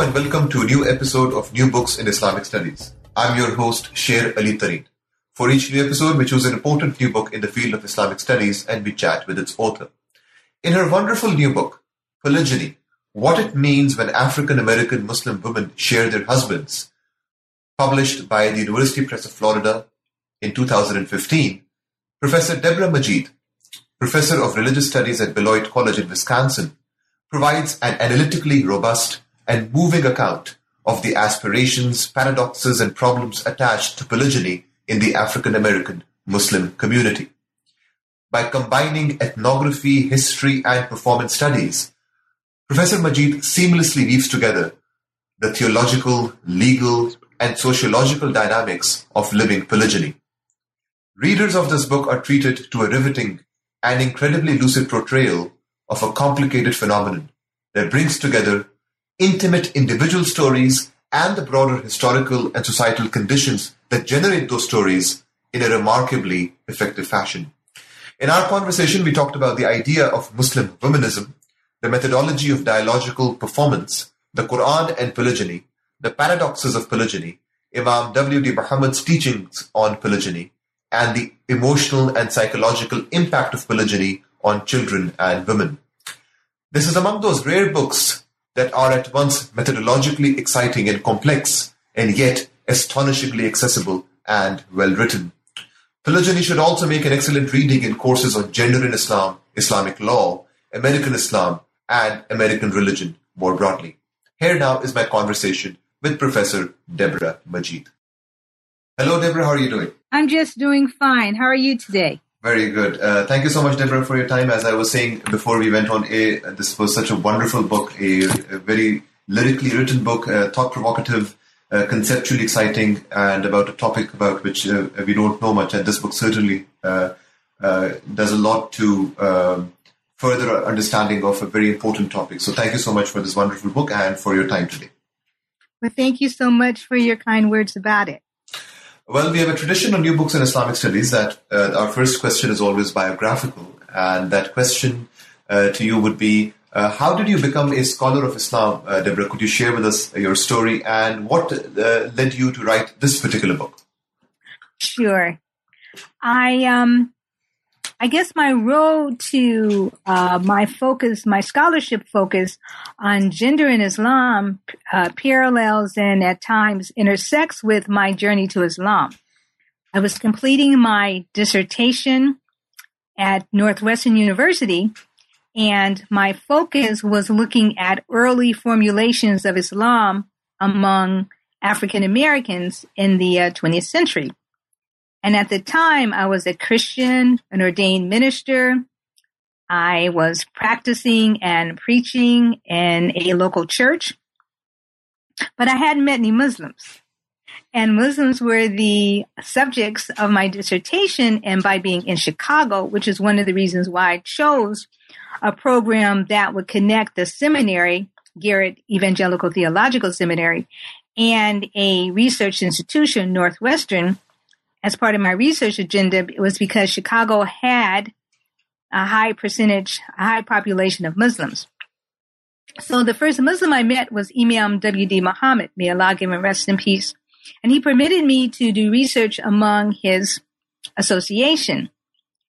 And welcome to a new episode of New Books in Islamic Studies. I'm your host, Sher Ali Tareen. For each new episode, we choose an important new book in the field of Islamic studies and we chat with its author. In her wonderful new book, Polygyny, What It Means When African American Muslim Women Share Their Husbands, published by the University Press of Florida in 2015, Professor Deborah Majeed, professor of religious studies at Beloit College in Wisconsin, provides an analytically robust and moving account of the aspirations, paradoxes, and problems attached to polygyny in the African American Muslim community. By combining ethnography, history, and performance studies, Professor Majeed seamlessly weaves together the theological, legal, and sociological dynamics of living polygyny. Readers of this book are treated to a riveting and incredibly lucid portrayal of a complicated phenomenon that brings together intimate individual stories and the broader historical and societal conditions that generate those stories in a remarkably effective fashion. In our conversation, we talked about the idea of Muslim womanism, the methodology of dialogical performance, the Quran and polygyny, the paradoxes of polygyny, Imam W.D. Muhammad's teachings on polygyny, and the emotional and psychological impact of polygyny on children and women. This is among those rare books that are at once methodologically exciting and complex, and yet astonishingly accessible and well written. Polygyny should also make an excellent reading in courses on gender in Islam, Islamic law, American Islam, and American religion more broadly. Here now is my conversation with Professor Deborah Majeed. Hello, Deborah. How are you doing? I'm just doing fine. How are you today? Very good. Uh, thank you so much, Deborah, for your time. As I was saying before we went on, a this was such a wonderful book, a, a very lyrically written book, uh, thought provocative, uh, conceptually exciting, and about a topic about which uh, we don't know much. And this book certainly uh, uh, does a lot to um, further understanding of a very important topic. So, thank you so much for this wonderful book and for your time today. Well, thank you so much for your kind words about it. Well, we have a tradition on New Books in Islamic Studies that uh, our first question is always biographical. And that question uh, to you would be uh, How did you become a scholar of Islam, uh, Deborah? Could you share with us your story and what uh, led you to write this particular book? Sure. I um, I guess my road to uh, my focus, my scholarship focus on gender in Islam uh, parallels and at times intersects with my journey to Islam. I was completing my dissertation at Northwestern University and my focus was looking at early formulations of Islam among African Americans in the uh, 20th century. And at the time, I was a Christian, an ordained minister. I was practicing and preaching in a local church, but I hadn't met any Muslims. And Muslims were the subjects of my dissertation. And by being in Chicago, which is one of the reasons why I chose a program that would connect the seminary, Garrett Evangelical Theological Seminary, and a research institution, Northwestern, as part of my research agenda it was because Chicago had a high percentage, a high population of Muslims. So the first Muslim I met was Imam W.D. Muhammad, may Allah give him rest in peace. And he permitted me to do research among his association.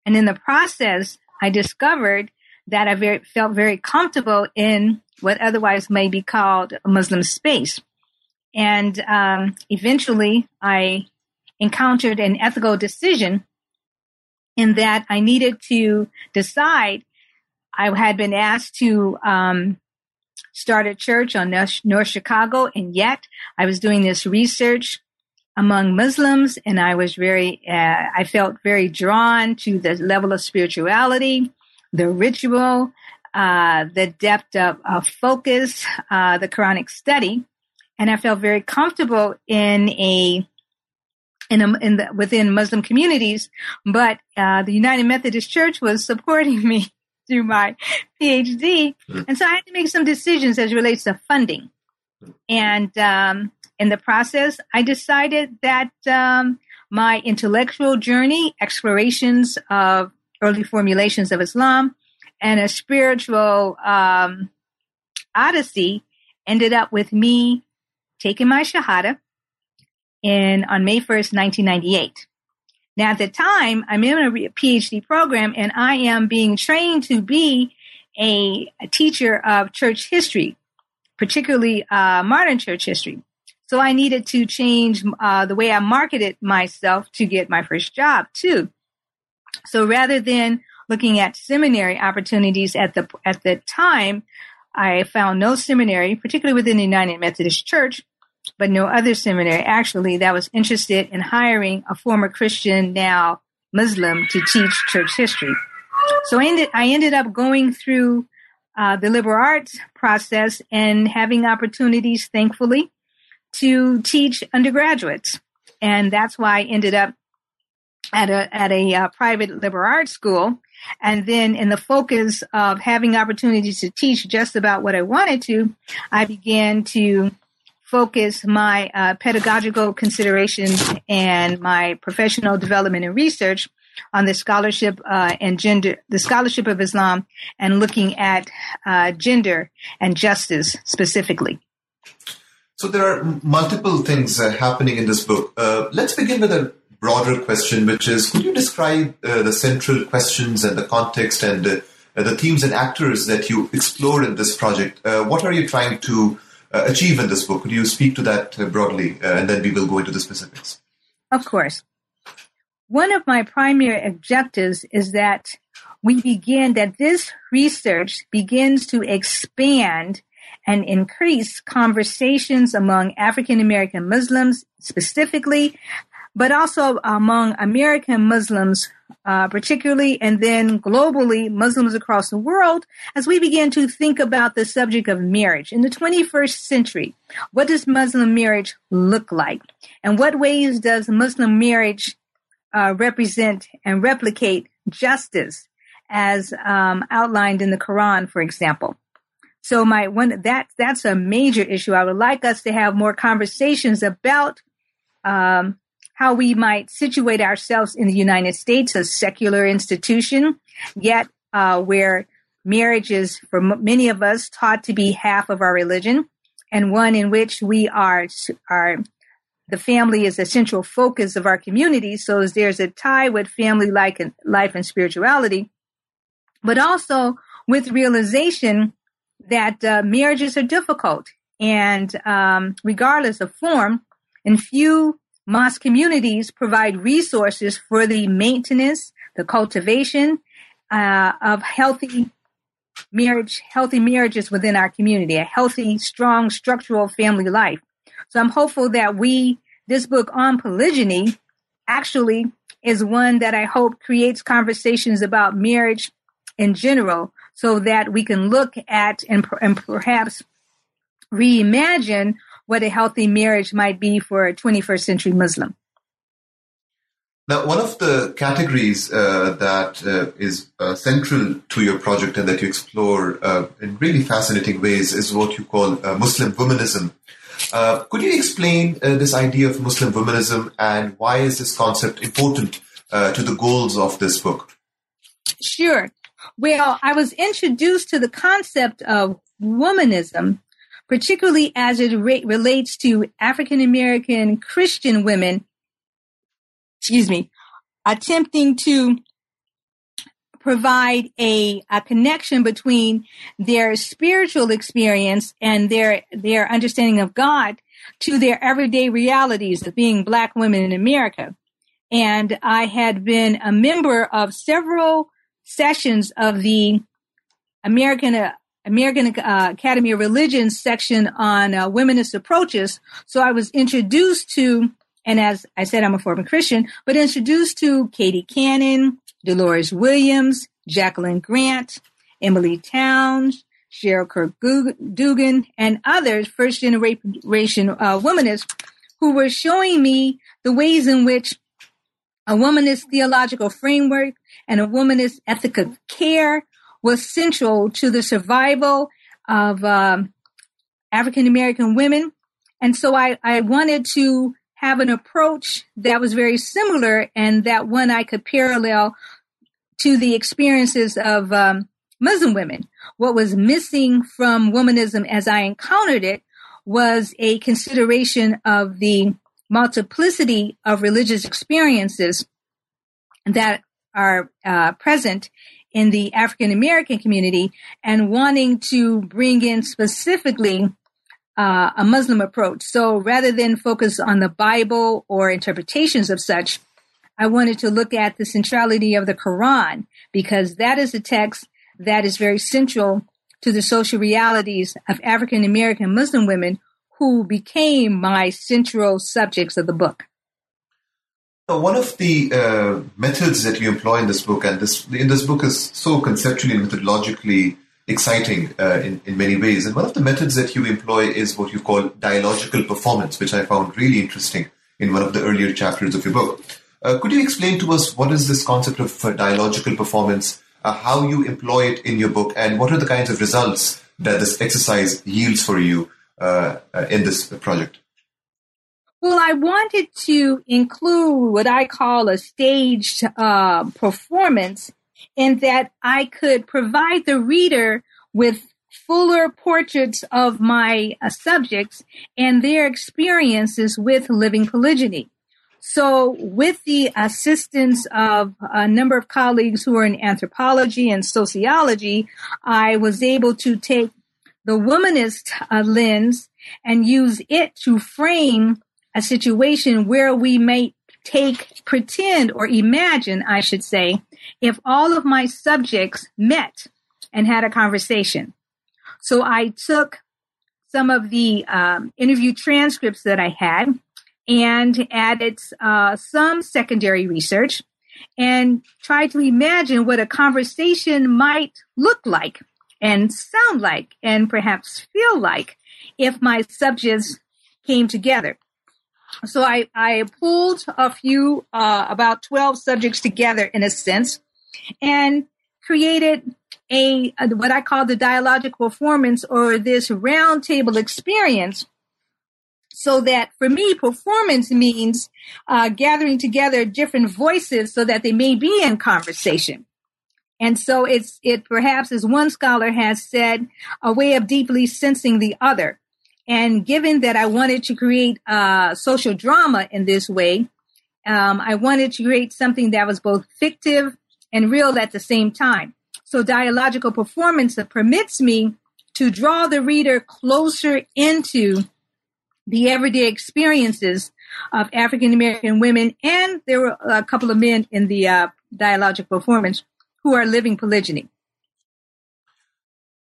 And in the process, I discovered that I very, felt very comfortable in what otherwise may be called a Muslim space. And um, eventually, I encountered an ethical decision in that I needed to decide. I had been asked to um, start a church on North, Chicago, and yet I was doing this research among Muslims, and I was very, uh, I felt very drawn to the level of spirituality, the ritual, uh, the depth of, of focus, uh, the Quranic study, and I felt very comfortable in a in, a, in the, within Muslim communities. But uh, the United Methodist Church was supporting me through my PhD, mm. and so I had to make some decisions as relates to funding. And um, in the process, I decided that um, my intellectual journey, explorations of early formulations of Islam, and a spiritual um, odyssey ended up with me taking my Shahada in on May 1st, 1998. Now, at the time, I'm in a PhD program and I am being trained to be a, a teacher of church history, particularly uh, modern church history. So I needed to change uh, the way I marketed myself to get my first job too. So rather than looking at seminary opportunities at the at the time, I found no seminary, particularly within the United Methodist Church, but no other seminary actually that was interested in hiring a former Christian, now Muslim, to teach church history. So I ended, I ended up going through uh, the liberal arts process and having opportunities, thankfully, to teach undergraduates. And that's why I ended up at a, at a uh, private liberal arts school. And then in the focus of having opportunities to teach just about what I wanted to, I began to focus my uh, pedagogical considerations and my professional development and research on the scholarship uh, and gender, the scholarship of Islam, and looking at uh, gender and justice specifically. So there are multiple things uh, happening in this book. Uh, let's begin with a broader question, which is: Could you describe uh, the central questions and the context and the themes and actors that you explored in this project? what are you trying to achieve in this book? Could you speak to that uh, broadly, uh, and then we will go into the specifics? Of course. One of my primary objectives is that we begin that this research begins to expand and increase conversations among African American Muslims specifically, but also among American Muslims uh, particularly, and then globally, Muslims across the world, as we begin to think about the subject of marriage in the 21st century. What does Muslim marriage look like? And what ways does Muslim marriage uh, represent and replicate justice as um, outlined in the Quran, for example? So my one that that's a major issue. I would like us to have more conversations about um, how we might situate ourselves in the United States, a secular institution, yet uh, where marriage is, for m- many of us, taught to be half of our religion, and one in which we are, are the family is the central focus of our community. So there's a tie with family like life and spirituality, but also with realization that uh, marriages are difficult, and um, regardless of form, and few Mosque communities provide resources for the maintenance, the cultivation uh, of healthy marriage, healthy marriages within our community, a healthy, strong, structural family life. So I'm hopeful that we, this book on polygyny, actually is one that I hope creates conversations about marriage in general so that we can look at and, and perhaps reimagine what a healthy marriage might be for a 21st century Muslim. Now, one of the categories uh, that uh, is uh, central to your project and that you explore uh, in really fascinating ways is what you call uh, Muslim womanism. Uh, could you explain this idea of Muslim womanism and why is this concept important to the goals of this book? Sure. Well, I was introduced to the concept of womanism particularly as it re- relates to African American Christian women, excuse me, attempting to provide a, a connection between their spiritual experience and their their understanding of God to their everyday realities of being black women in America. And I had been a member of several sessions of the American uh, American uh, Academy of Religion section on uh, womanist approaches. So I was introduced to And as I said, I'm a former Christian, but introduced to Katie Cannon, Dolores Williams, Jacquelyn Grant, Emilie Townes, Cheryl Kirk Duggan, and others, first generation uh, womanists, who were showing me the ways in which a womanist theological framework and a womanist ethic of care was central to the survival of um, African American women. And so I, I wanted to have an approach that was very similar and that one I could parallel to the experiences of um, Muslim women. What was missing from womanism as I encountered it was a consideration of the multiplicity of religious experiences that are uh, present in the African American community and wanting to bring in specifically uh, a Muslim approach. So rather than focus on the Bible or interpretations of such, I wanted to look at the centrality of the Quran because that is a text that is very central to the social realities of African American Muslim women who became my central subjects of the book. One of the uh, methods that you employ in this book, and this in this book is so conceptually and methodologically exciting uh, in, in many ways. And one of the methods that you employ is what you call dialogical performance, which I found really interesting in one of the earlier chapters of your book. Uh, could you explain to us what is this concept of uh, dialogical performance, uh, how you employ it in your book, and what are the kinds of results that this exercise yields for you uh, in this project? Well, I wanted to include what I call a staged uh, performance in that I could provide the reader with fuller portraits of my uh, subjects and their experiences with living polygyny. So, with the assistance of a number of colleagues who are in anthropology and sociology, I was able to take the womanist uh, lens and use it to frame a situation where we may take, pretend, or imagine, I should say, if all of my subjects met and had a conversation. So I took some of the um, interview transcripts that I had and added uh, some secondary research and tried to imagine what a conversation might look like and sound like and perhaps feel like if my subjects came together. So I, I pulled a few, uh, about 12 subjects together in a sense and created a, a what I call the dialogic performance or this roundtable experience so that for me, performance means uh, gathering together different voices so that they may be in conversation. And so it's, it perhaps, as one scholar has said, a way of deeply sensing the other. And given that I wanted to create uh, social drama in this way, um, I wanted to create something that was both fictive and real at the same time. So dialogical performance that permits me to draw the reader closer into the everyday experiences of African American women, and there were a couple of men in the uh, dialogical performance who are living polygyny.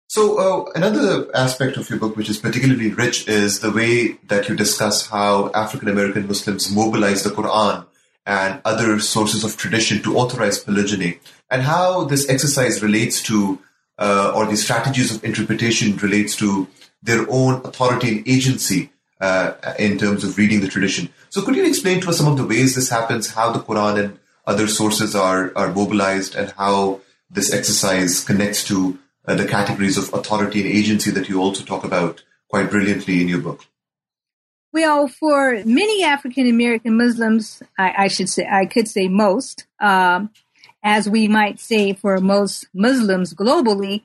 So, uh, another aspect of your book, which is particularly rich, is the way that you discuss how African American Muslims mobilize the Quran and other sources of tradition to authorize polygyny, and how this exercise relates to, uh, or the strategies of interpretation relates to their own authority and agency uh, in terms of reading the tradition. So, could you explain to us some of the ways this happens, how the Quran and other sources are, are mobilized, and how this exercise connects to uh, the categories of authority and agency that you also talk about quite brilliantly in your book? Well, for many African American Muslims, I, I, should say, I could say most, um, as we might say for most Muslims globally,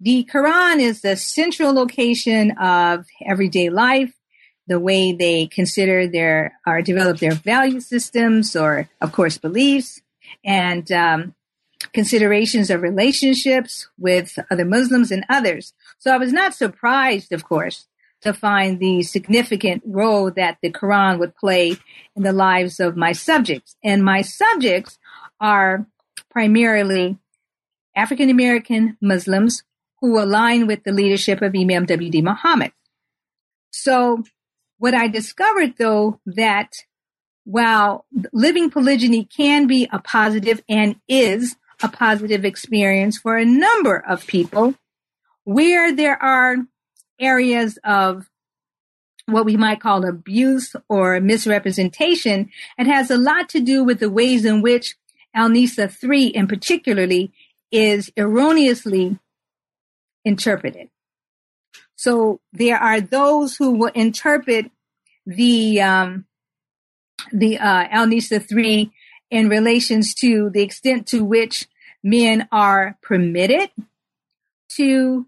the Quran is the central location of everyday life, the way they consider their or develop their value systems or, of course, beliefs, and um, considerations of relationships with other Muslims and others. So I was not surprised, of course, to find the significant role that the Quran would play in the lives of my subjects. And my subjects are primarily African American Muslims who align with the leadership of Imam W.D. Muhammad. So what I discovered though that while living polygyny can be a positive and is a positive experience for a number of people, where there are areas of what we might call abuse or misrepresentation, it has a lot to do with the ways in which Al-Nisa 3 in particularly is erroneously interpreted. So there are those who will interpret the um, the uh, Al-Nisa 3 in relations to the extent to which men are permitted to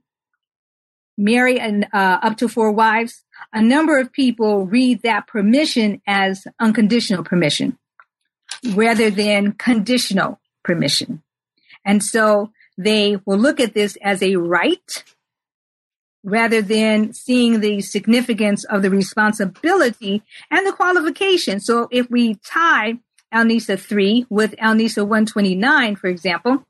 marry an, uh, up to four wives. A number of people read that permission as unconditional permission rather than conditional permission. And so they will look at this as a right rather than seeing the significance of the responsibility and the qualification. So if we tie Al-Nisa 3 with Al-Nisa 129, for example,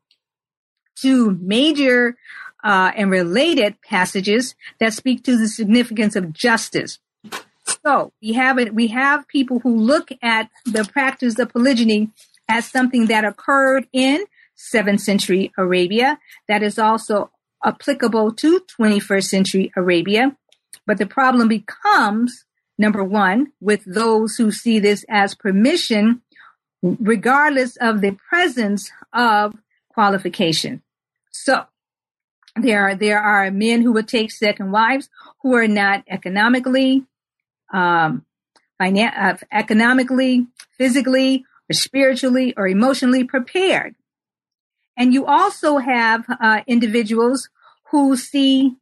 two major uh, and related passages that speak to the significance of justice. So we have it. We have people who look at the practice of polygyny as something that occurred in seventh century Arabia that is also applicable to 21st century Arabia. But the problem becomes number one, with those who see this as permission, regardless of the presence of qualification. So there are, there are men who would take second wives who are not economically, um, finan- uh, economically, physically, or spiritually, or emotionally prepared. And you also have uh, individuals who see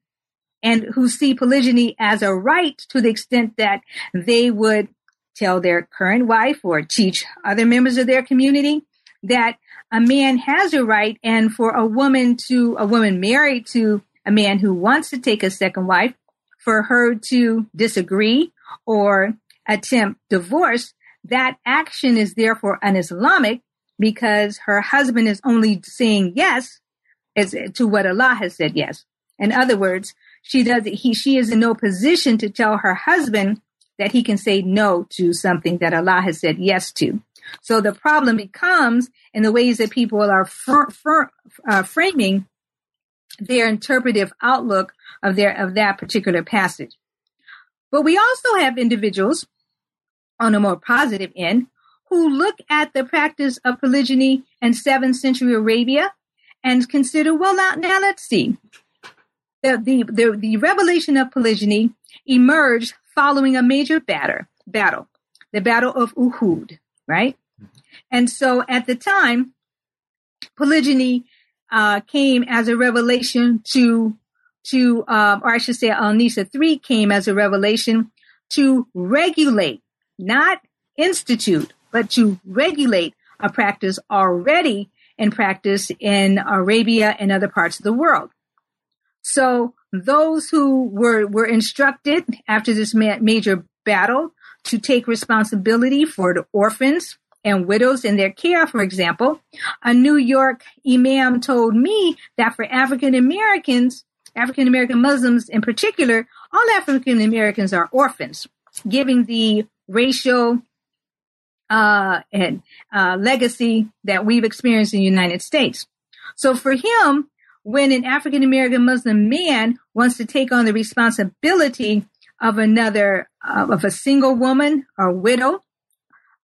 and who see polygyny as a right to the extent that they would tell their current wife or teach other members of their community that a man has a right and for a woman to a woman married to a man who wants to take a second wife for her to disagree or attempt divorce that action is therefore un-islamic because her husband is only saying yes to what Allah has said yes. In other words, she does he she is in no position to tell her husband that he can say no to something that Allah has said yes to. So the problem becomes in the ways that people are fr- fr- uh, framing their interpretive outlook of their of that particular passage. But we also have individuals on a more positive end who look at the practice of polygyny in 7th century Arabia and consider, well, now, now let's see. The, the, the, the revelation of polygyny emerged following a major batter, battle, the Battle of Uhud, right? And so at the time, polygyny uh, came as a revelation to, to um, or I should say, Al-Nisa 3 came as a revelation to regulate, not institute, but to regulate a practice already in practice in Arabia and other parts of the world. So those who were, were instructed after this ma- major battle to take responsibility for the orphans and widows in their care, for example, a New York imam told me that for African Americans, African American Muslims in particular, all African Americans are orphans, giving the racial uh, and uh, legacy that we've experienced in the United States. So for him, when an African American Muslim man wants to take on the responsibility of another uh, of a single woman or widow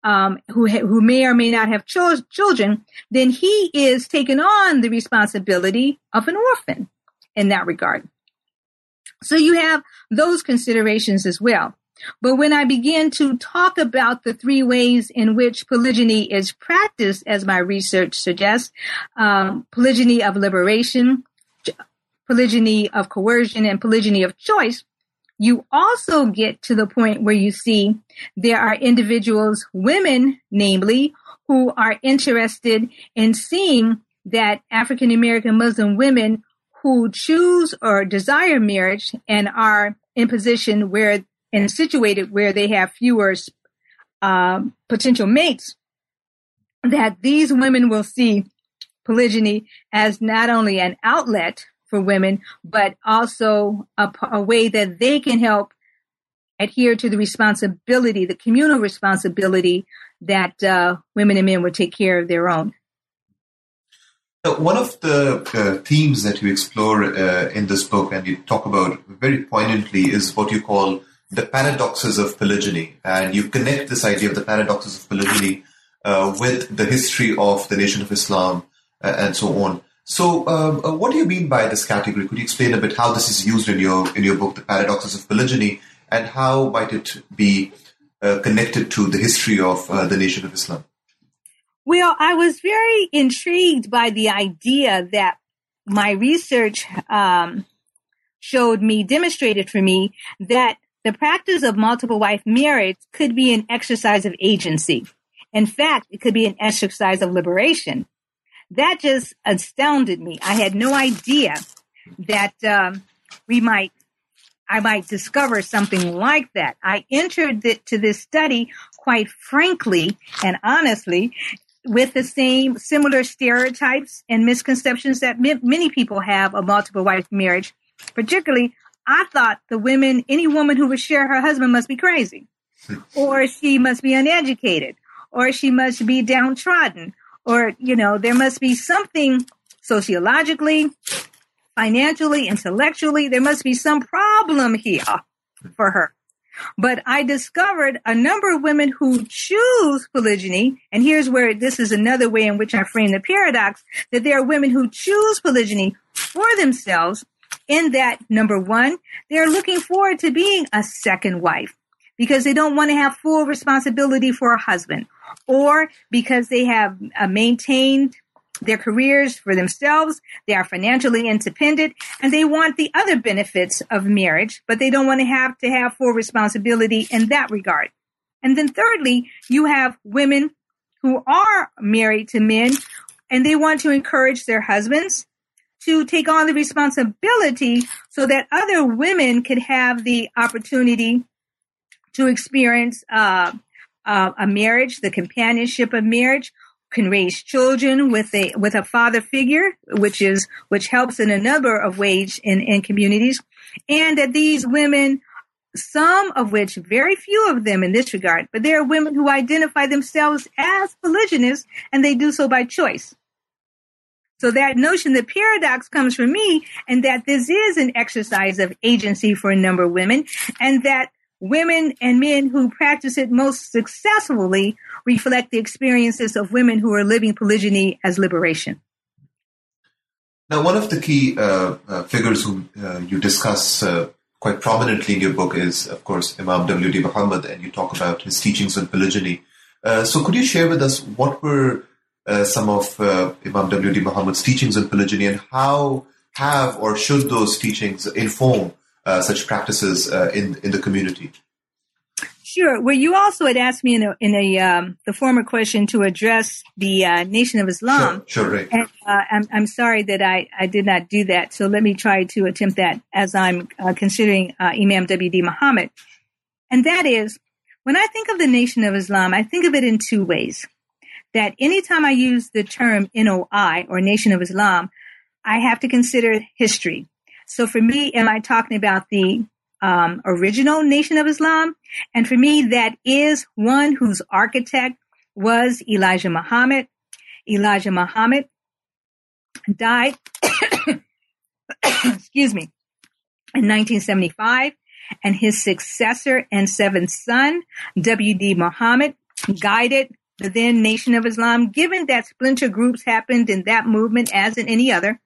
um, who ha- who may or may not have cho- children, then he is taking on the responsibility of an orphan in that regard. So you have those considerations as well. But when I begin to talk about the three ways in which polygyny is practiced, as my research suggests, um, polygyny of liberation, polygyny of coercion, and polygyny of choice, you also get to the point where you see there are individuals, women namely, who are interested in seeing that African American Muslim women who choose or desire marriage and are in position where and situated where they have fewer um, potential mates, that these women will see polygyny as not only an outlet for women, but also a, a way that they can help adhere to the responsibility, the communal responsibility that uh, women and men would take care of their own. one of the uh, themes that you explore uh, in this book and you talk about very poignantly is what you call the paradoxes of polygyny. And you connect this idea of the paradoxes of polygyny uh, with the history of the Nation of Islam uh, and so on. So, um, uh, what do you mean by this category? Could you explain a bit how this is used in your in your book, The Paradoxes of Polygyny, and how might it be uh, connected to the history of uh, the Nation of Islam? Well, I was very intrigued by the idea that my research um, showed me, demonstrated for me, that the practice of multiple wife marriage could be an exercise of agency. In fact, it could be an exercise of liberation that just astounded me. I had no idea that um, we might, I might discover something like that. I entered the, to this study quite frankly and honestly with the same similar stereotypes and misconceptions that m- many people have of multiple wife marriage. Particularly, I thought the women, any woman who would share her husband must be crazy, or she must be uneducated, or she must be downtrodden, or, you know, there must be something sociologically, financially, intellectually, there must be some problem here for her. But I discovered a number of women who choose polygyny, and here's where this is another way in which I frame the paradox, that there are women who choose polygyny for themselves in that number one, they're looking forward to being a second wife because they don't want to have full responsibility for a husband or because they have uh, maintained their careers for themselves, they are financially independent, and they want the other benefits of marriage, but they don't want to have to have full responsibility in that regard. And then thirdly, you have women who are married to men and they want to encourage their husbands to take on the responsibility so that other women could have the opportunity to experience uh, uh, a marriage, the companionship of marriage, can raise children with a with a father figure, which is which helps in a number of ways in, in communities, and that these women, some of which, very few of them in this regard, but there are women who identify themselves as polygynists, and they do so by choice. So that notion, the paradox comes from me, and that this is an exercise of agency for a number of women, and that women and men who practice it most successfully reflect the experiences of women who are living polygyny as liberation. Now, one of the key uh, uh, figures whom uh, you discuss uh, quite prominently in your book is, of course, Imam W.D. Muhammad, and you talk about his teachings on polygyny. Uh, so, could you share with us what were uh, some of Imam W.D. Muhammad's teachings on polygyny, and how have or should those teachings inform uh, such practices uh, in in the community? Sure. Well, you also had asked me in a, in a um, the former question to address the uh, Nation of Islam. Sure, sure right. And, uh, I'm, I'm sorry that I, I did not do that. So let me try to attempt that as I'm uh, considering uh, Imam W.D. Muhammad. And that is, when I think of the Nation of Islam, I think of it in two ways. That anytime I use the term NOI or Nation of Islam, I have to consider history. So for me, am I talking about the um, original Nation of Islam? And for me, that is one whose architect was Elijah Muhammad. Elijah Muhammad died, excuse me, in 1975, and his successor and seventh son, W.D. Muhammad, guided the then Nation of Islam, given that splinter groups happened in that movement as in any other.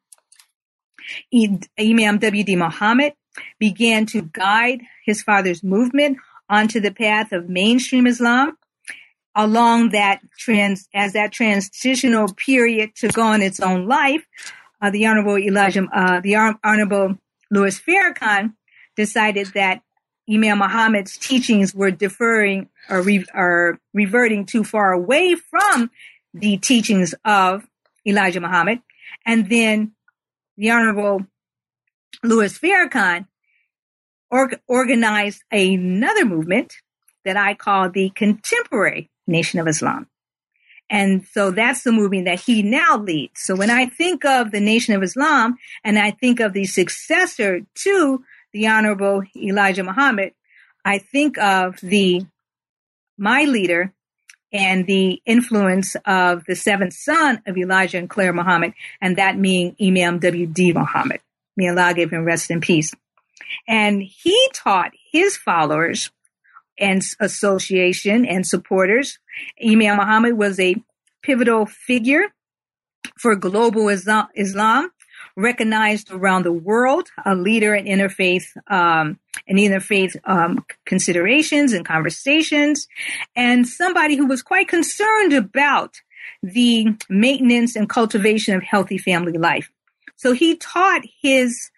Imam W.D. Muhammad began to guide his father's movement onto the path of mainstream Islam. Along that trans, as that transitional period took on its own life, uh, the Honorable Elijah, uh, the Honorable Louis Farrakhan decided that Imam Muhammad's teachings were deferring or, re- or reverting too far away from the teachings of Elijah Muhammad. And then the Honorable Louis Farrakhan or- organized another movement that I call the Contemporary Nation of Islam. And so that's the movement that he now leads. So when I think of the Nation of Islam and I think of the successor to the Honorable Elijah Muhammad, I think of the my leader, and the influence of the seventh son of Elijah and Clara Muhammad, and that being Imam W.D. Muhammad. May Allah give him rest in peace. And he taught his followers and association and supporters. Imam Muhammad was a pivotal figure for global Islam, recognized around the world, a leader in interfaith, um, in interfaith um, considerations and conversations, and somebody who was quite concerned about the maintenance and cultivation of healthy family life. So he taught his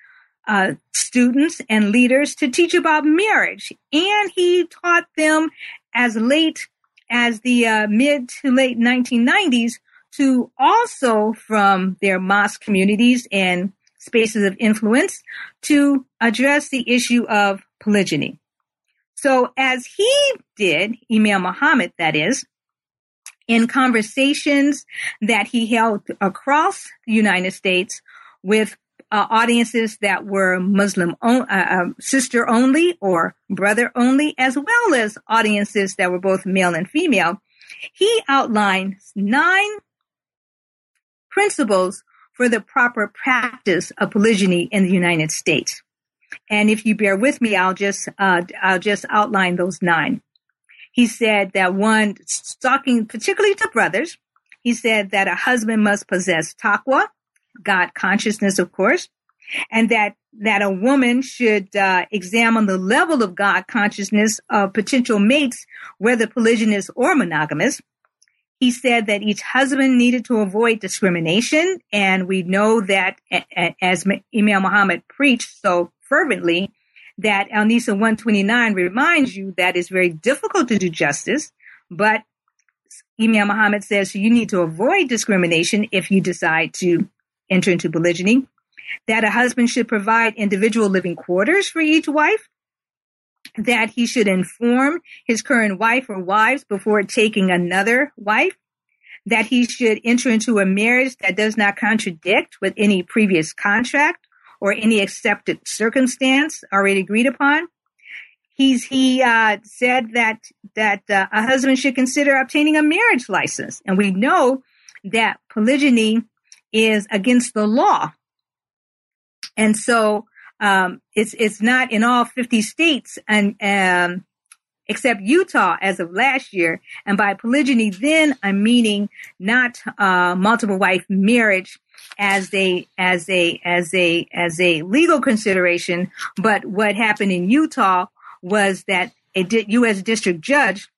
uh, students and leaders to teach about marriage, and he taught them as late as the uh, mid to late 1990s to also from their mosque communities and spaces of influence to address the issue of polygyny. So as he did, Imam Muhammad, that is, in conversations that he held across the United States with uh, audiences that were Muslim on, uh, uh, sister only or brother only, as well as audiences that were both male and female. He outlined nine principles for the proper practice of polygyny in the United States. And if you bear with me, I'll just uh, I'll just outline those nine. He said that one, talking particularly to brothers, he said that a husband must possess taqwa, God consciousness, of course, and that that a woman should uh, examine the level of God consciousness of potential mates, whether polygynous or monogamous. He said that each husband needed to avoid discrimination, and we know that, as Imam Muhammad preached so fervently, that Al Nisa 129 reminds you that it's very difficult to do justice, but Imam Muhammad says you need to avoid discrimination if you decide to enter into polygyny, that a husband should provide individual living quarters for each wife, that he should inform his current wife or wives before taking another wife, that he should enter into a marriage that does not contradict with any previous contract or any accepted circumstance already agreed upon. He's, he uh, said that that uh, a husband should consider obtaining a marriage license, and we know that polygyny is against the law. And so um, it's it's not in all 50 states and um, except Utah as of last year. And by polygyny, then I'm meaning not uh, multiple wife marriage as a as a as a as a legal consideration, but what happened in Utah was that a U.S. district judge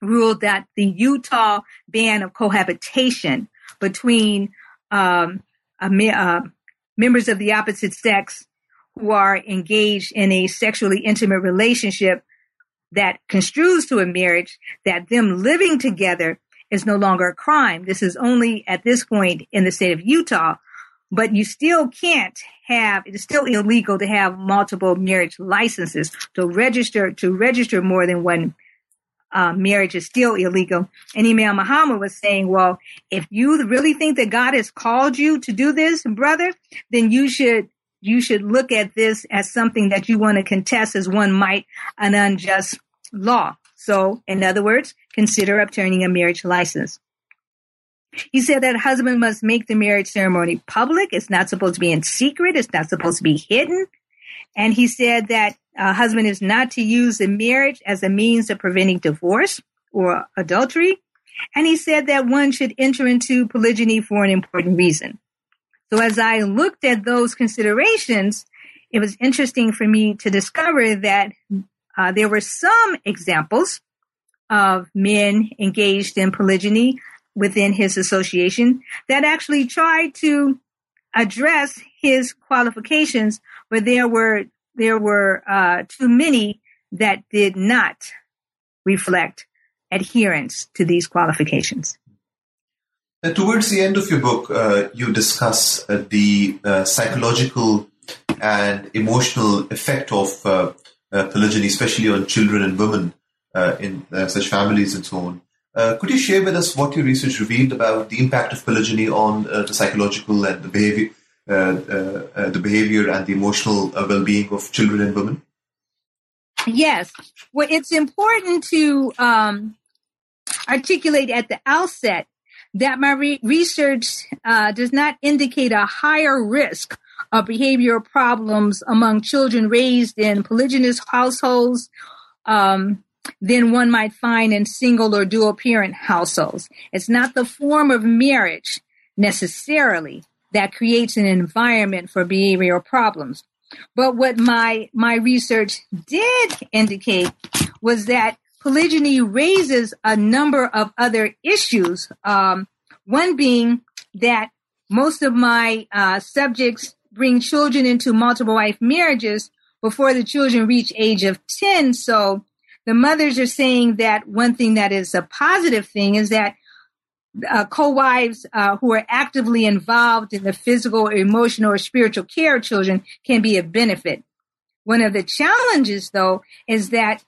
ruled that the Utah ban of cohabitation between um, uh, members of the opposite sex who are engaged in a sexually intimate relationship that construes to a marriage, that them living together is no longer a crime. This is only at this point in the state of Utah, but you still can't have, it is still illegal to have multiple marriage licenses to register, to register more than one uh, marriage is still illegal. And Imam Muhammad was saying, well, if you really think that God has called you to do this, brother, then you should you should look at this as something that you want to contest as one might an unjust law. So, in other words, consider obtaining a marriage license. He said that husband must make the marriage ceremony public. It's not supposed to be in secret. It's not supposed to be hidden. And he said that a husband is not to use the marriage as a means of preventing divorce or adultery. And he said that one should enter into polygyny for an important reason. So as I looked at those considerations, it was interesting for me to discover that uh, there were some examples of men engaged in polygyny within his association that actually tried to address his qualifications, but there were there were uh, too many that did not reflect adherence to these qualifications. Uh, towards the end of your book, uh, you discuss uh, the uh, psychological and emotional effect of uh, polygyny, especially on children and women in such families and so on. could you share with us what your research revealed about the impact of polygyny on the psychological and the behavior, uh, uh, uh, the behavior and the emotional well-being of children and women? Yes. Well, it's important to um, articulate at the outset that my re- research uh, does not indicate a higher risk of behavioral problems among children raised in polygynous households um, than one might find in single or dual parent households. It's not the form of marriage necessarily that creates an environment for behavioral problems. But what my, my research did indicate was that polygyny raises a number of other issues. Um, one being that most of my uh, subjects bring children into multiple wife marriages before the children reach age of 10. So the mothers are saying that one thing that is a positive thing is that uh, co-wives uh, who are actively involved in the physical, emotional, or spiritual care of children can be a benefit. One of the challenges, though, is that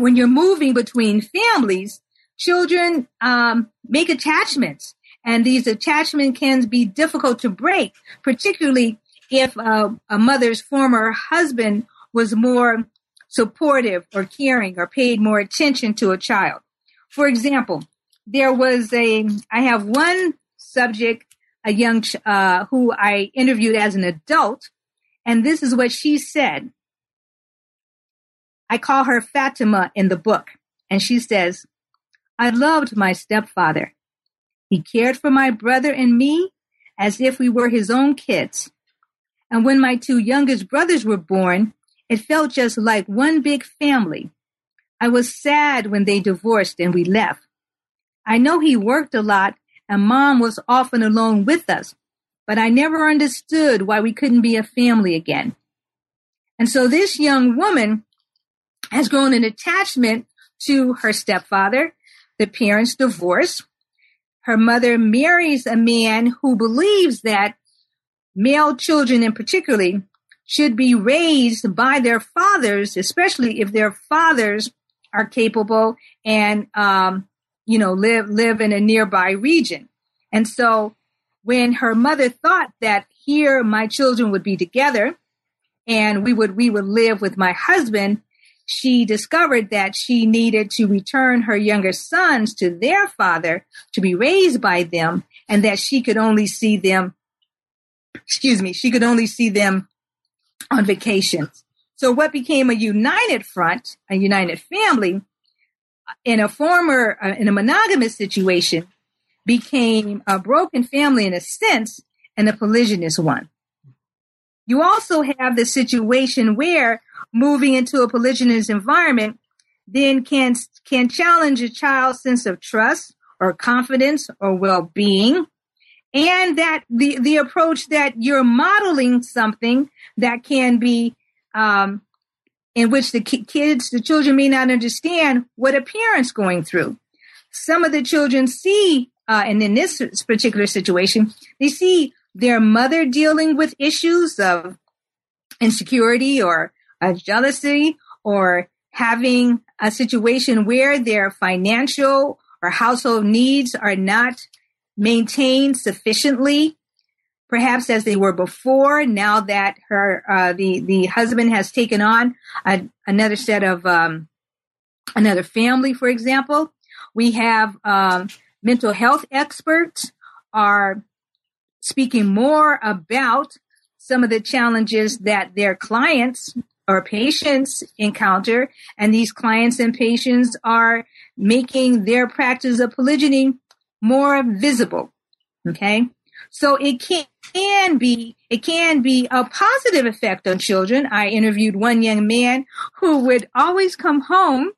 when you're moving between families, children um, make attachments, and these attachments can be difficult to break, particularly if uh, a mother's former husband was more supportive or caring or paid more attention to a child. For example, there was a, I have one subject, a young, uh, who I interviewed as an adult, and this is what she said. I call her Fatima in the book, and she says, I loved my stepfather. He cared for my brother and me as if we were his own kids. And when my two youngest brothers were born, it felt just like one big family. I was sad when they divorced and we left. I know he worked a lot and mom was often alone with us, but I never understood why we couldn't be a family again. And so this young woman has grown an attachment to her stepfather. The parents divorce. Her mother marries a man who believes that male children in particularly should be raised by their fathers, especially if their fathers are capable and, um, you know, live, live in a nearby region. And so when her mother thought that here my children would be together and we would, we would live with my husband, she discovered that she needed to return her younger sons to their father to be raised by them and that she could only see them excuse me, she could only see them on vacations. So what became a united front, a united family, in a former, uh, in a monogamous situation, became a broken family in a sense and a polygynous one. You also have the situation where moving into a polygynous environment then can, can challenge a child's sense of trust or confidence or well-being. And that the the approach that you're modeling something that can be um, in which the kids the children may not understand what a parent's going through. Some of the children see uh, and in this particular situation they see their mother dealing with issues of insecurity or uh, jealousy or having a situation where their financial or household needs are not maintained sufficiently, perhaps as they were before. Now that her uh, the the husband has taken on a, another set of um, another family, for example, we have um, mental health experts are speaking more about some of the challenges that their clients or patients encounter, and these clients and patients are making their practice of polygyny more visible. Okay. So it can, can be, it can be a positive effect on children. I interviewed one young man who would always come home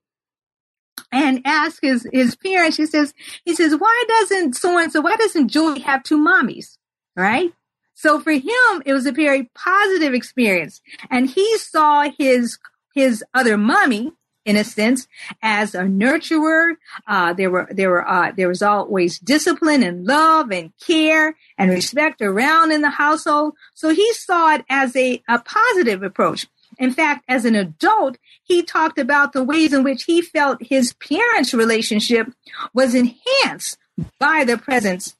and ask his, his parents, he says, he says, why doesn't so and so, why doesn't Julie have two mommies? Right? So for him, it was a very positive experience. And he saw his, his other mommy in a sense as a nurturer. Uh, there were there were uh, there was always discipline and love and care and respect around in the household. So he saw it as a, a positive approach. In fact, as an adult, he talked about the ways in which he felt his parents' relationship was enhanced by the presence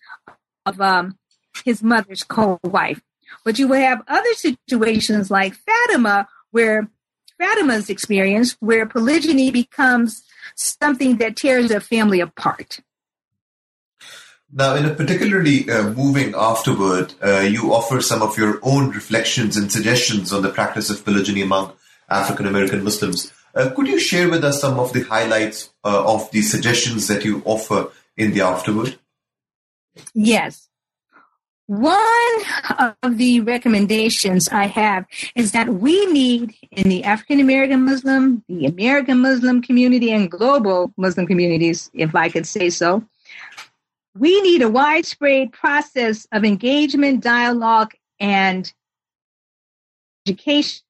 of um, his mother's co-wife. But you would have other situations like Fatima, where Fatima's experience, where polygyny becomes something that tears a family apart. Now, in a particularly uh, moving afterword, uh, you offer some of your own reflections and suggestions on the practice of polygyny among African American Muslims. Uh, could you share with us some of the highlights uh, of the suggestions that you offer in the afterword? Yes. One of the recommendations I have is that we need in the African American Muslim, the American Muslim community, and global Muslim communities, if I could say so, we need a widespread process of engagement, dialogue, and education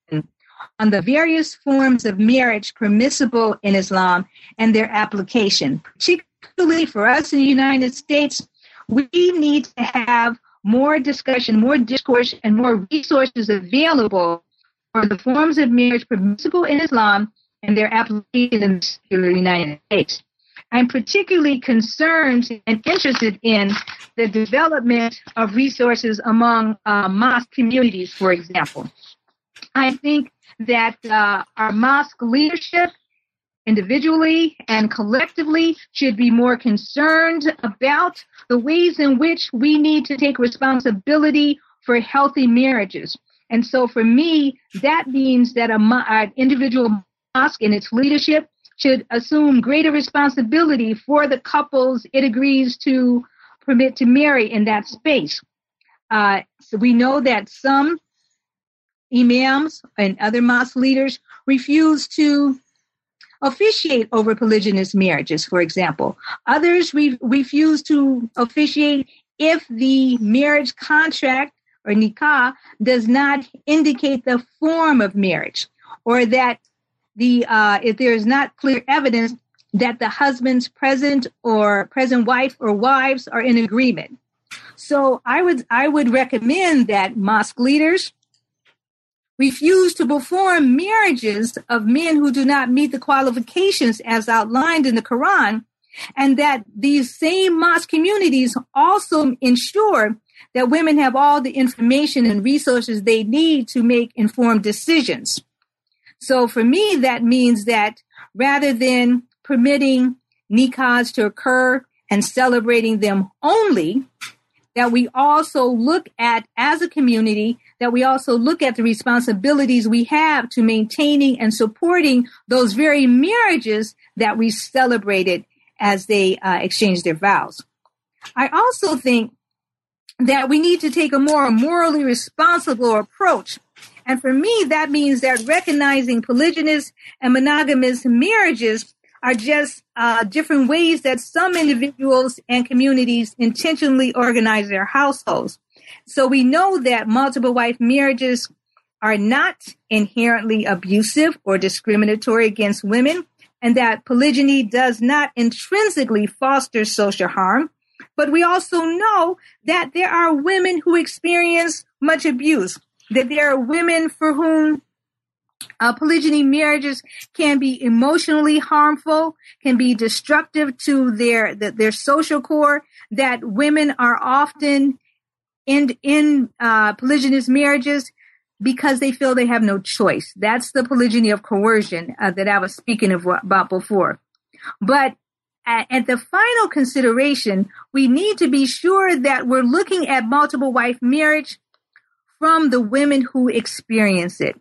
on the various forms of marriage permissible in Islam and their application. Particularly for us in the United States, we need to have more discussion, more discourse, and more resources available for the forms of marriage permissible in Islam and their application in the United States. I'm particularly concerned and interested in the development of resources among uh, mosque communities, for example. I think that uh, our mosque leadership, individually and collectively, should be more concerned about the ways in which we need to take responsibility for healthy marriages. And so for me, that means that a, an individual mosque and its leadership should assume greater responsibility for the couples it agrees to permit to marry in that space. Uh, so we know that some imams and other mosque leaders refuse to officiate over polygynous marriages, for example. Others re- refuse to officiate if the marriage contract or nikah does not indicate the form of marriage or that the uh, if there is not clear evidence that the husband's present or present wife or wives are in agreement. So I would I would recommend that mosque leaders refuse to perform marriages of men who do not meet the qualifications as outlined in the Quran, and that these same mosque communities also ensure that women have all the information and resources they need to make informed decisions. So for me, that means that rather than permitting nikahs to occur and celebrating them only, that we also look at as a community, that we also look at the responsibilities we have to maintaining and supporting those very marriages that we celebrated as they uh, exchanged their vows. I also think that we need to take a more morally responsible approach and for me, that means that recognizing polygynous and monogamous marriages are just uh, different ways that some individuals and communities intentionally organize their households. So we know that multiple wife marriages are not inherently abusive or discriminatory against women, and that polygyny does not intrinsically foster social harm. But we also know that there are women who experience much abuse that there are women for whom uh, polygyny marriages can be emotionally harmful, can be destructive to their the, their social core. That women are often in in uh, polygynous marriages because they feel they have no choice. That's the polygyny of coercion uh, that I was speaking of, about before. But at, at the final consideration, we need to be sure that we're looking at multiple wife marriage from the women who experience it.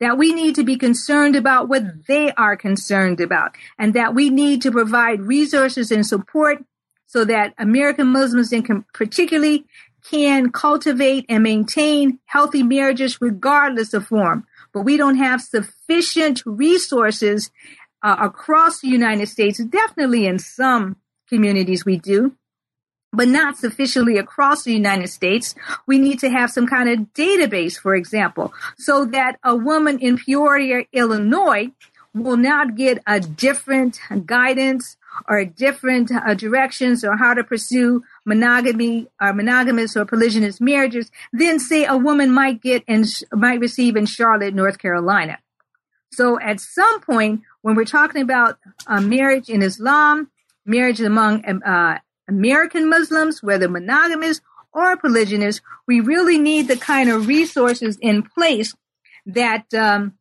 That we need to be concerned about what they are concerned about, and that we need to provide resources and support so that American Muslims, in particularly, can cultivate and maintain healthy marriages regardless of form. But we don't have sufficient resources uh, across the United States. Definitely in some communities we do, but not sufficiently across the United States. We need to have some kind of database, for example, so that a woman in Peoria, Illinois will not get a different guidance or different uh, directions or how to pursue monogamy or monogamous or polygynous marriages than say a woman might get and might receive in Charlotte, North Carolina. So at some point, when we're talking about uh, marriage in Islam, marriage among uh, American Muslims, whether monogamous or polygynous, we really need the kind of resources in place that um,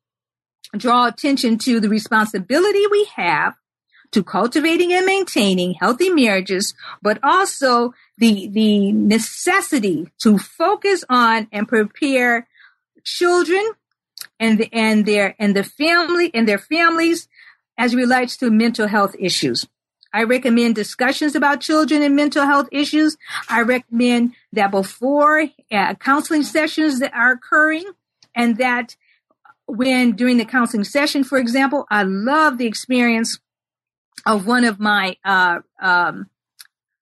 draw attention to the responsibility we have to cultivating and maintaining healthy marriages, but also the, the necessity to focus on and prepare children and the, and their and the family and their families as relates to mental health issues. I recommend discussions about children and mental health issues. I recommend that before uh, counseling sessions that are occurring and that when during the counseling session, for example, I love the experience of one of my uh, um,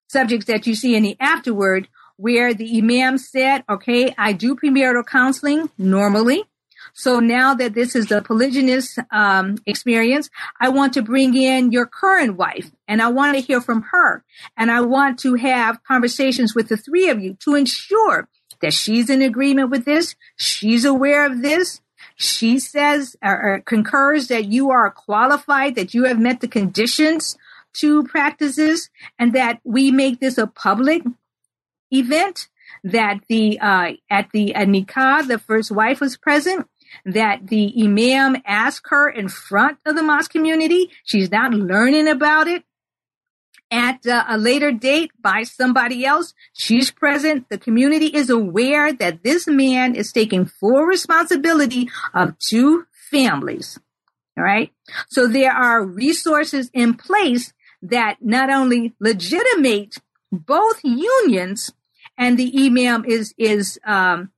subjects that you see in the afterword where the imam said, "Okay, I do premarital counseling normally." So now that this is the polygynous um, experience, I want to bring in your current wife and I want to hear from her. And I want to have conversations with the three of you to ensure that she's in agreement with this. She's aware of this. She says or, or concurs that you are qualified, that you have met the conditions to practices and that we make this a public event that the uh, at the at nikah the first wife was present that the imam asked her in front of the mosque community. She's not learning about it at uh, a later date by somebody else. She's present. The community is aware that this man is taking full responsibility of two families. All right? So there are resources in place that not only legitimate both unions and the imam is is um,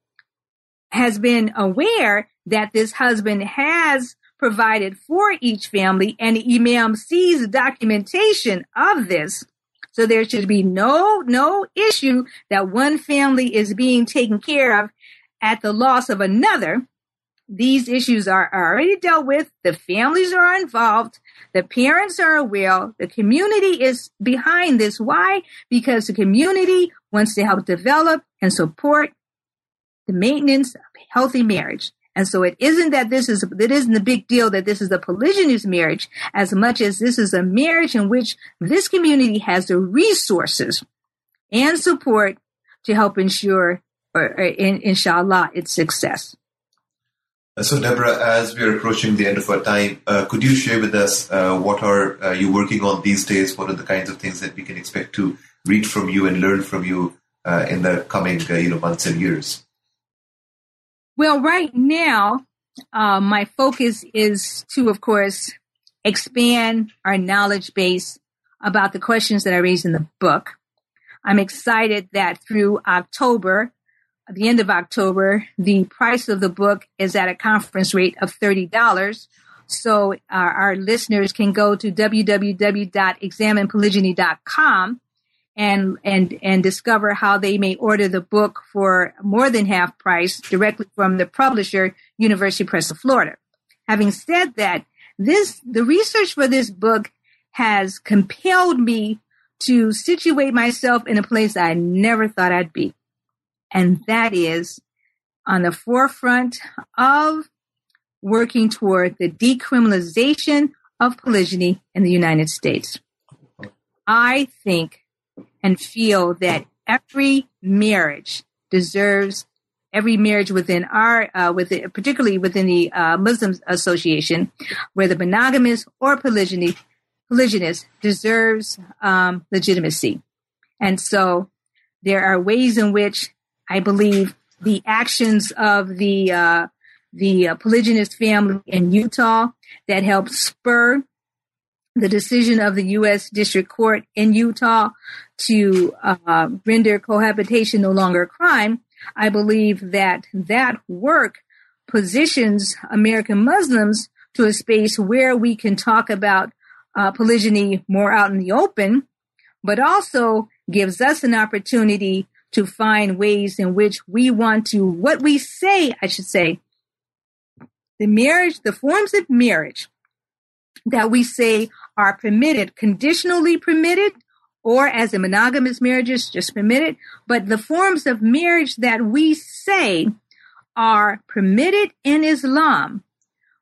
has been aware that this husband has provided for each family, and the imam sees documentation of this. So there should be no no issue that one family is being taken care of at the loss of another. These issues are already dealt with. The families are involved. The parents are aware. The community is behind this. Why? Because the community wants to help develop and support the maintenance of healthy marriage. And so it isn't that this is, it isn't a big deal that this is a polygynous marriage as much as this is a marriage in which this community has the resources and support to help ensure, or, or in, inshallah, its success. Uh, so, Deborah, as we are approaching the end of our time, uh, could you share with us uh, what are uh, you working on these days? What are the kinds of things that we can expect to read from you and learn from you uh, in the coming, uh, you know, months and years? Well, right now, my focus is to, of course, expand our knowledge base about the questions that I raised in the book. I'm excited that through October, at the end of October, the price of the book is at a conference rate of $30. So uh, our listeners can go to www.examinepolygyny.com and and and discover how they may order the book for more than half price directly from the publisher, University Press of Florida. Having said that, this the research for this book has compelled me to situate myself in a place I never thought I'd be and that is on the forefront of working toward the decriminalization of polygyny in the United States. I think and feel that every marriage deserves every marriage within our uh, within, particularly within the uh, Muslim Association, whether monogamous or polygyny polygynous deserves um, legitimacy, and so there are ways in which I believe the actions of the uh, the uh, polygynous family in Utah that helped spur the decision of the U.S. District Court in Utah to uh, render cohabitation no longer a crime. I believe that that work positions American Muslims to a space where we can talk about uh, polygyny more out in the open, but also gives us an opportunity to find ways in which we want to, what we say, I should say, the marriage, the forms of marriage that we say are permitted, conditionally permitted, or as a monogamous marriages, just permitted, but the forms of marriage that we say are permitted in Islam,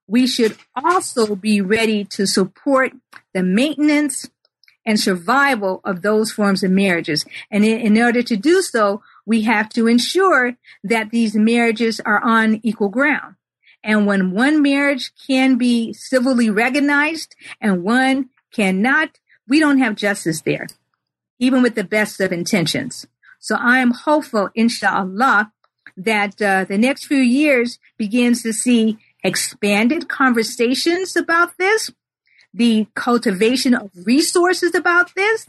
we should also be ready to support the maintenance and survival of those forms of marriages. And in, in, order to do so, we have to ensure that these marriages are on equal ground. And when one marriage can be civilly recognized and one cannot, we don't have justice there, even with the best of intentions. So I am hopeful, inshallah, that uh, the next few years begins to see expanded conversations about this, the cultivation of resources about this,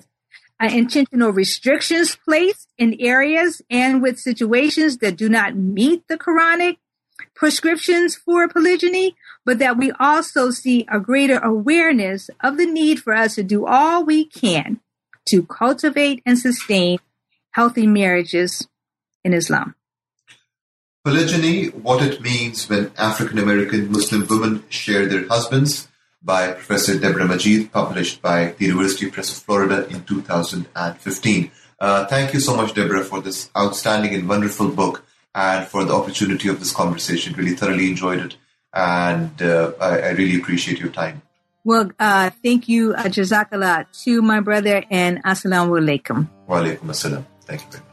uh, intentional restrictions placed in areas and with situations that do not meet the Quranic prescriptions for polygyny, but that we also see a greater awareness of the need for us to do all we can to cultivate and sustain healthy marriages in Islam. Polygyny, What It Means When African American Muslim Women Share Their Husbands by Professor Deborah Majeed, published by the University Press of Florida in 2015. Uh, thank you so much, Deborah, for this outstanding and wonderful book and for the opportunity of this conversation. Really thoroughly enjoyed it, and uh, I, I, really appreciate your time. Well, uh, thank you, uh, Jazakallah, to my brother, and Assalamu alaikum. Wa alaikum assalam. Thank you very much.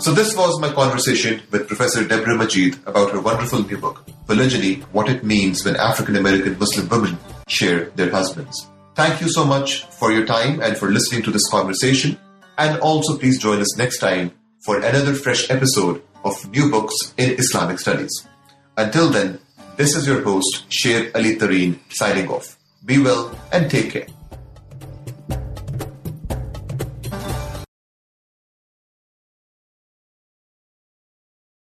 So this was my conversation with Professor Deborah Majeed about her wonderful new book, Polygyny, What It Means When African American Muslim Women Share Their Husbands. Thank you so much for your time and for listening to this conversation. And also please join us next time for another fresh episode of New Books in Islamic Studies. Until then, this is your host, Sher Ali Tareen, signing off. Be well and take care.